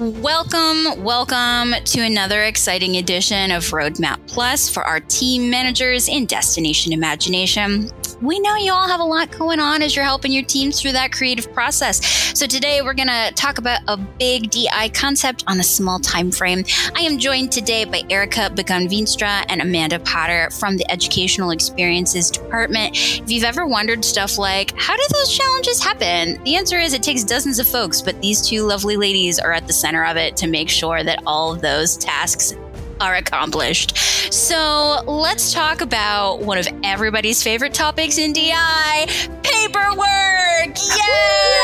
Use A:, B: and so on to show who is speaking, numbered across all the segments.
A: Welcome, welcome to another exciting edition of Roadmap Plus for our team managers in Destination Imagination. We know you all have a lot going on as you're helping your teams through that creative process. So today we're going to talk about a big DI concept on a small time frame. I am joined today by Erica Begun-Veenstra and Amanda Potter from the Educational Experiences Department. If you've ever wondered stuff like, how do those challenges happen? The answer is it takes dozens of folks, but these two lovely ladies are at the center of it to make sure that all of those tasks are accomplished. So let's talk about one of everybody's favorite topics in DI paperwork. Yay!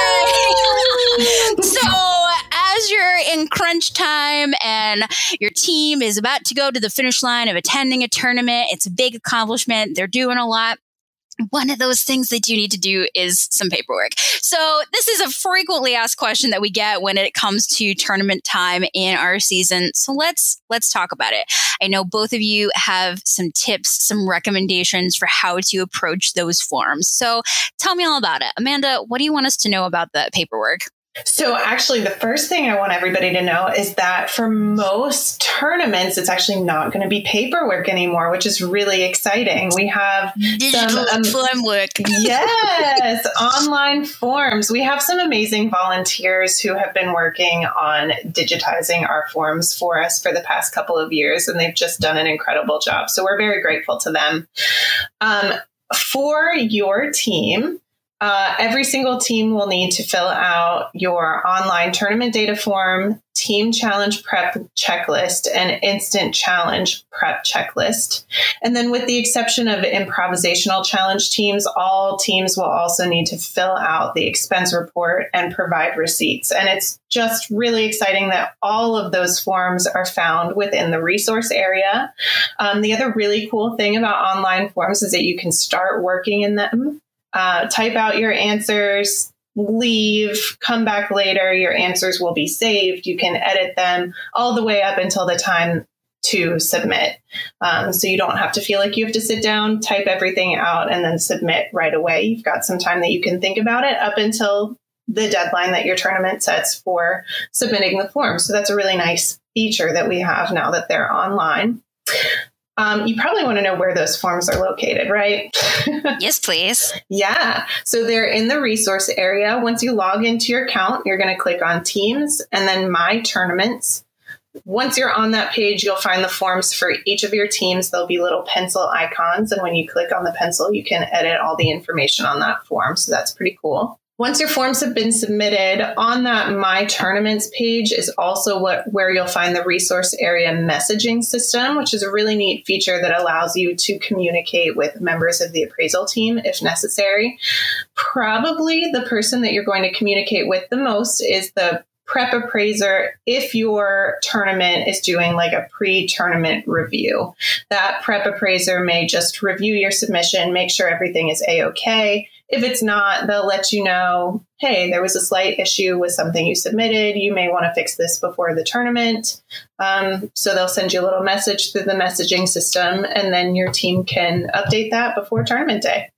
A: so as you're in crunch time and your team is about to go to the finish line of attending a tournament, it's a big accomplishment. They're doing a lot one of those things that you need to do is some paperwork. So this is a frequently asked question that we get when it comes to tournament time in our season. So let's let's talk about it. I know both of you have some tips, some recommendations for how to approach those forms. So tell me all about it. Amanda, what do you want us to know about the paperwork?
B: So, actually, the first thing I want everybody to know is that for most tournaments, it's actually not going to be paperwork anymore, which is really exciting. We have
A: digital some, um, form work.
B: yes, online forms. We have some amazing volunteers who have been working on digitizing our forms for us for the past couple of years, and they've just done an incredible job. So, we're very grateful to them. Um, for your team, uh, every single team will need to fill out your online tournament data form, team challenge prep checklist, and instant challenge prep checklist. And then, with the exception of improvisational challenge teams, all teams will also need to fill out the expense report and provide receipts. And it's just really exciting that all of those forms are found within the resource area. Um, the other really cool thing about online forms is that you can start working in them uh, type out your answers, leave, come back later. Your answers will be saved. You can edit them all the way up until the time to submit. Um, so you don't have to feel like you have to sit down, type everything out, and then submit right away. You've got some time that you can think about it up until the deadline that your tournament sets for submitting the form. So that's a really nice feature that we have now that they're online. Um, you probably want to know where those forms are located, right?
A: yes, please.
B: yeah. So they're in the resource area. Once you log into your account, you're going to click on Teams and then My Tournaments. Once you're on that page, you'll find the forms for each of your teams. There'll be little pencil icons. And when you click on the pencil, you can edit all the information on that form. So that's pretty cool. Once your forms have been submitted, on that My Tournaments page is also what where you'll find the resource area messaging system, which is a really neat feature that allows you to communicate with members of the appraisal team if necessary. Probably the person that you're going to communicate with the most is the prep appraiser if your tournament is doing like a pre-tournament review. That prep appraiser may just review your submission, make sure everything is a-okay if it's not, they'll let you know, hey, there was a slight issue with something you submitted. You may want to fix this before the tournament. Um, so they'll send you a little message through the messaging system, and then your team can update that before tournament day.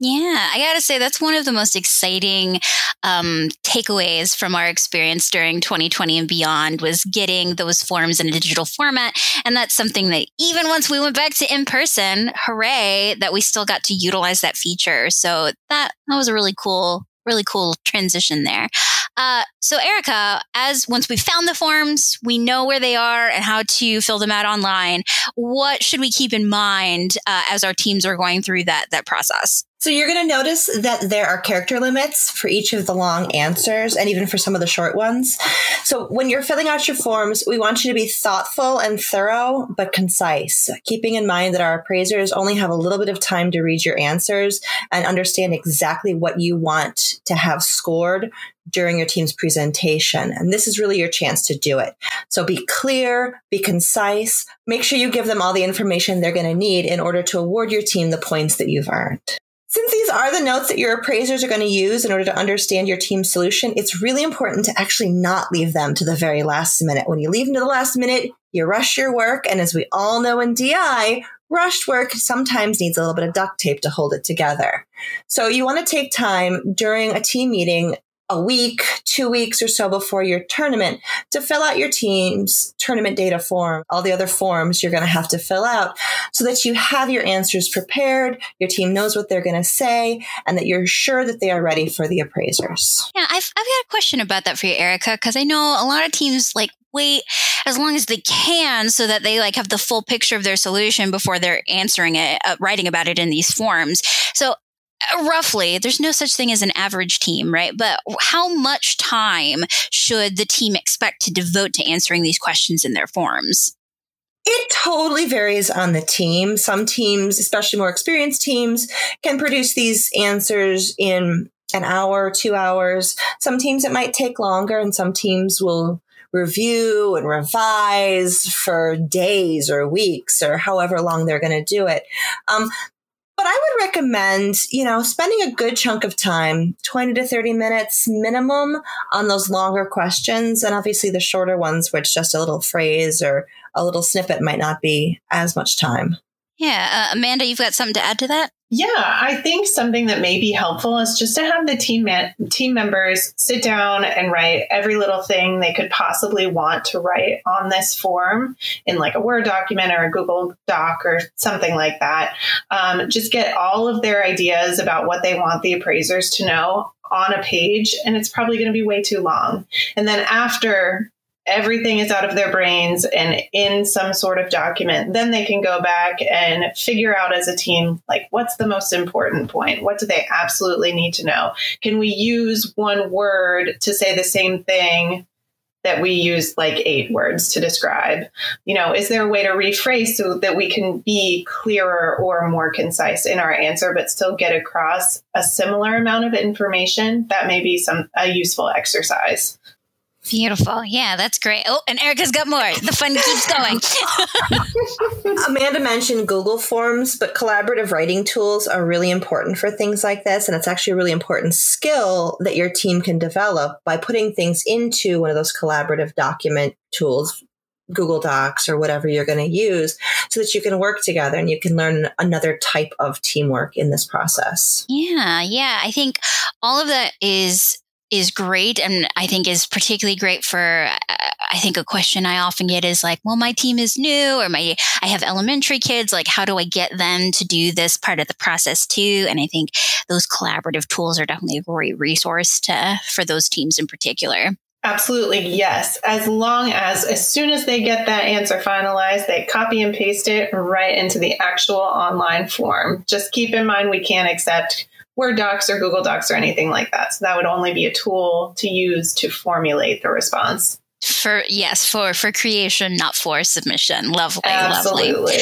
A: Yeah, I gotta say that's one of the most exciting um, takeaways from our experience during 2020 and beyond was getting those forms in a digital format, and that's something that even once we went back to in person, hooray that we still got to utilize that feature. So that that was a really cool, really cool transition there. Uh, so, Erica, as once we've found the forms, we know where they are and how to fill them out online. What should we keep in mind uh, as our teams are going through that that process?
C: So you're going to notice that there are character limits for each of the long answers and even for some of the short ones. So when you're filling out your forms, we want you to be thoughtful and thorough, but concise, keeping in mind that our appraisers only have a little bit of time to read your answers and understand exactly what you want to have scored during your team's presentation. And this is really your chance to do it. So be clear, be concise, make sure you give them all the information they're going to need in order to award your team the points that you've earned. Since these are the notes that your appraisers are going to use in order to understand your team's solution, it's really important to actually not leave them to the very last minute. When you leave them to the last minute, you rush your work. And as we all know in DI, rushed work sometimes needs a little bit of duct tape to hold it together. So you want to take time during a team meeting a week, two weeks or so before your tournament to fill out your team's tournament data form, all the other forms you're going to have to fill out so that you have your answers prepared, your team knows what they're going to say, and that you're sure that they are ready for the appraisers.
A: Yeah, I've, I've got a question about that for you, Erica, because I know a lot of teams like wait as long as they can so that they like have the full picture of their solution before they're answering it, uh, writing about it in these forms. So roughly there's no such thing as an average team right but how much time should the team expect to devote to answering these questions in their forms
C: it totally varies on the team. Some teams, especially more experienced teams, can produce these answers in an hour, two hours. Some teams it might take longer, and some teams will review and revise for days or weeks or however long they're going to do it. Um, but I would recommend, you know, spending a good chunk of time, 20 to 30 minutes minimum on those longer questions. And obviously the shorter ones, which just a little phrase or a little snippet might not be as much time.
A: Yeah. Uh, Amanda, you've got something to add to that?
B: Yeah, I think something that may be helpful is just to have the team man- team members sit down and write every little thing they could possibly want to write on this form in like a Word document or a Google Doc or something like that. Um, just get all of their ideas about what they want the appraisers to know on a page, and it's probably going to be way too long. And then after everything is out of their brains and in some sort of document, then they can go back and figure out as a team, like, what's the most important point? What do they absolutely need to know? Can we use one word to say the same thing that we use like eight words to describe? You know, is there a way to rephrase so that we can be clearer or more concise in our answer, but still get across a similar amount of information? That may be some a useful exercise.
A: Beautiful. Yeah, that's great. Oh, and Erica's got more. The fun keeps
C: going. Amanda mentioned Google Forms, but collaborative writing tools are really important for things like this. And it's actually a really important skill that your team can develop by putting things into one of those collaborative document tools, Google Docs or whatever you're going to use so that you can work together and you can learn another type of teamwork in this process.
A: Yeah, yeah. I think all of that is is great and I think is particularly great for uh, I think a question I often get is like, well, my team is new or my I have elementary kids, like how do I get them to do this part of the process too? And I think those collaborative tools are definitely a great resource to for those teams in particular.
B: Absolutely, yes. As long as, as soon as they get that answer finalized, they copy and paste it right into the actual online form. Just keep in mind we can't accept Word docs or Google Docs or anything like that. So that would only be a tool to use to formulate the response.
A: For yes, for for creation, not for submission. Lovely,
B: Absolutely.
A: lovely,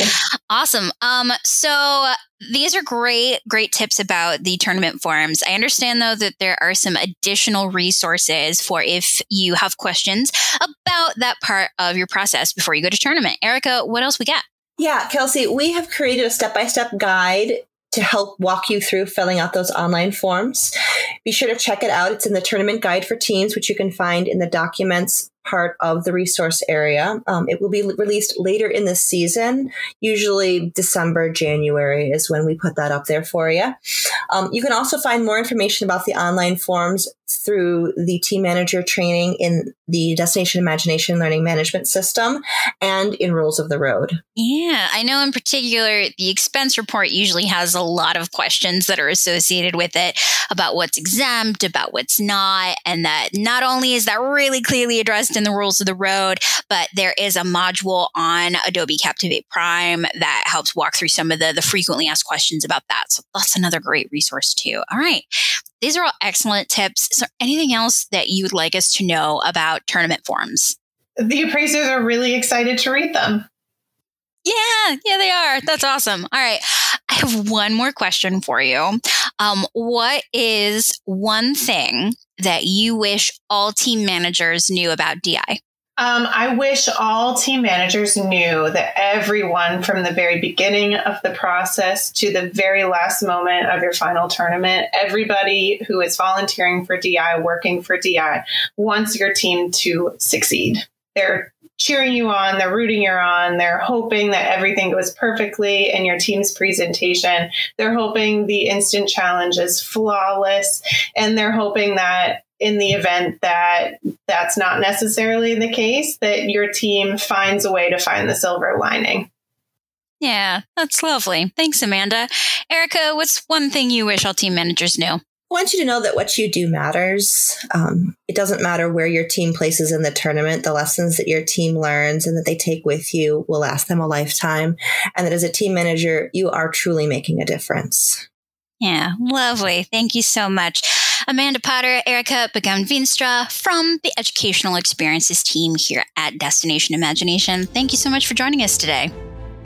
A: awesome. Um, so these are great, great tips about the tournament forums. I understand though that there are some additional resources for if you have questions about that part of your process before you go to tournament. Erica, what else we got?
C: Yeah, Kelsey, we have created a step by step guide to help walk you through filling out those online forms. Be sure to check it out. It's in the tournament guide for teams, which you can find in the documents part of the resource area. Um, it will be released later in the season. Usually, December, January is when we put that up there for you. Um, you can also find more information about the online forms through the team manager training in the Destination Imagination Learning Management System and in Rules of the Road.
A: Yeah, I know in particular, the expense report usually has a lot of questions that are associated with it about what's exempt, about what's not, and that not only is that really clearly addressed in the rules of the road, but there is a module on Adobe Captivate Prime that helps walk through some of the, the frequently asked questions about that. So that's another great resource too. All right. These are all excellent tips. Is there anything else that you would like us to know about tournament forms?
B: The appraisers are really excited to read them.
A: Yeah, yeah, they are. That's awesome. All right. I have one more question for you. Um, what is one thing that you wish all team managers knew about DI?
B: Um, I wish all team managers knew that everyone from the very beginning of the process to the very last moment of your final tournament, everybody who is volunteering for DI, working for DI, wants your team to succeed. They're cheering you on, they're rooting you on, they're hoping that everything goes perfectly in your team's presentation. They're hoping the instant challenge is flawless, and they're hoping that in the event that that's not necessarily the case, that your team finds a way to find the silver lining.
A: Yeah, that's lovely. Thanks, Amanda. Erica, what's one thing you wish all team managers knew?
C: I want you to know that what you do matters. Um, it doesn't matter where your team places in the tournament. The lessons that your team learns and that they take with you will last them a lifetime. And that as a team manager, you are truly making a difference.
A: Yeah, lovely. Thank you so much. Amanda Potter, Erica Begum-Veenstra from the Educational Experiences team here at Destination Imagination. Thank you so much for joining us today.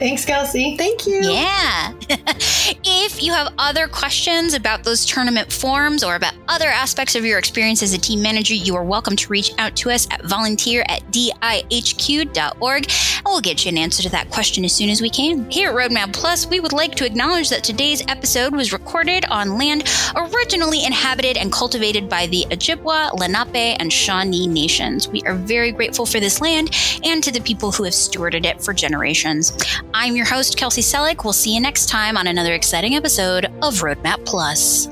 B: Thanks, Kelsey.
C: Thank you.
A: Yeah. if you have other questions about those tournament forms or about other aspects of your experience as a team manager, you are welcome to reach out to us at volunteer at dihq.org and we'll get you an answer to that question as soon as we can. Here at Roadmap Plus, we would like to acknowledge that today's episode was recorded on land originally inhabited and cultivated by the Ojibwa, Lenape, and Shawnee nations. We are very grateful for this land and to the people who have stewarded it for generations. I'm your host, Kelsey Selick. We'll see you next time on another exciting episode of Roadmap Plus.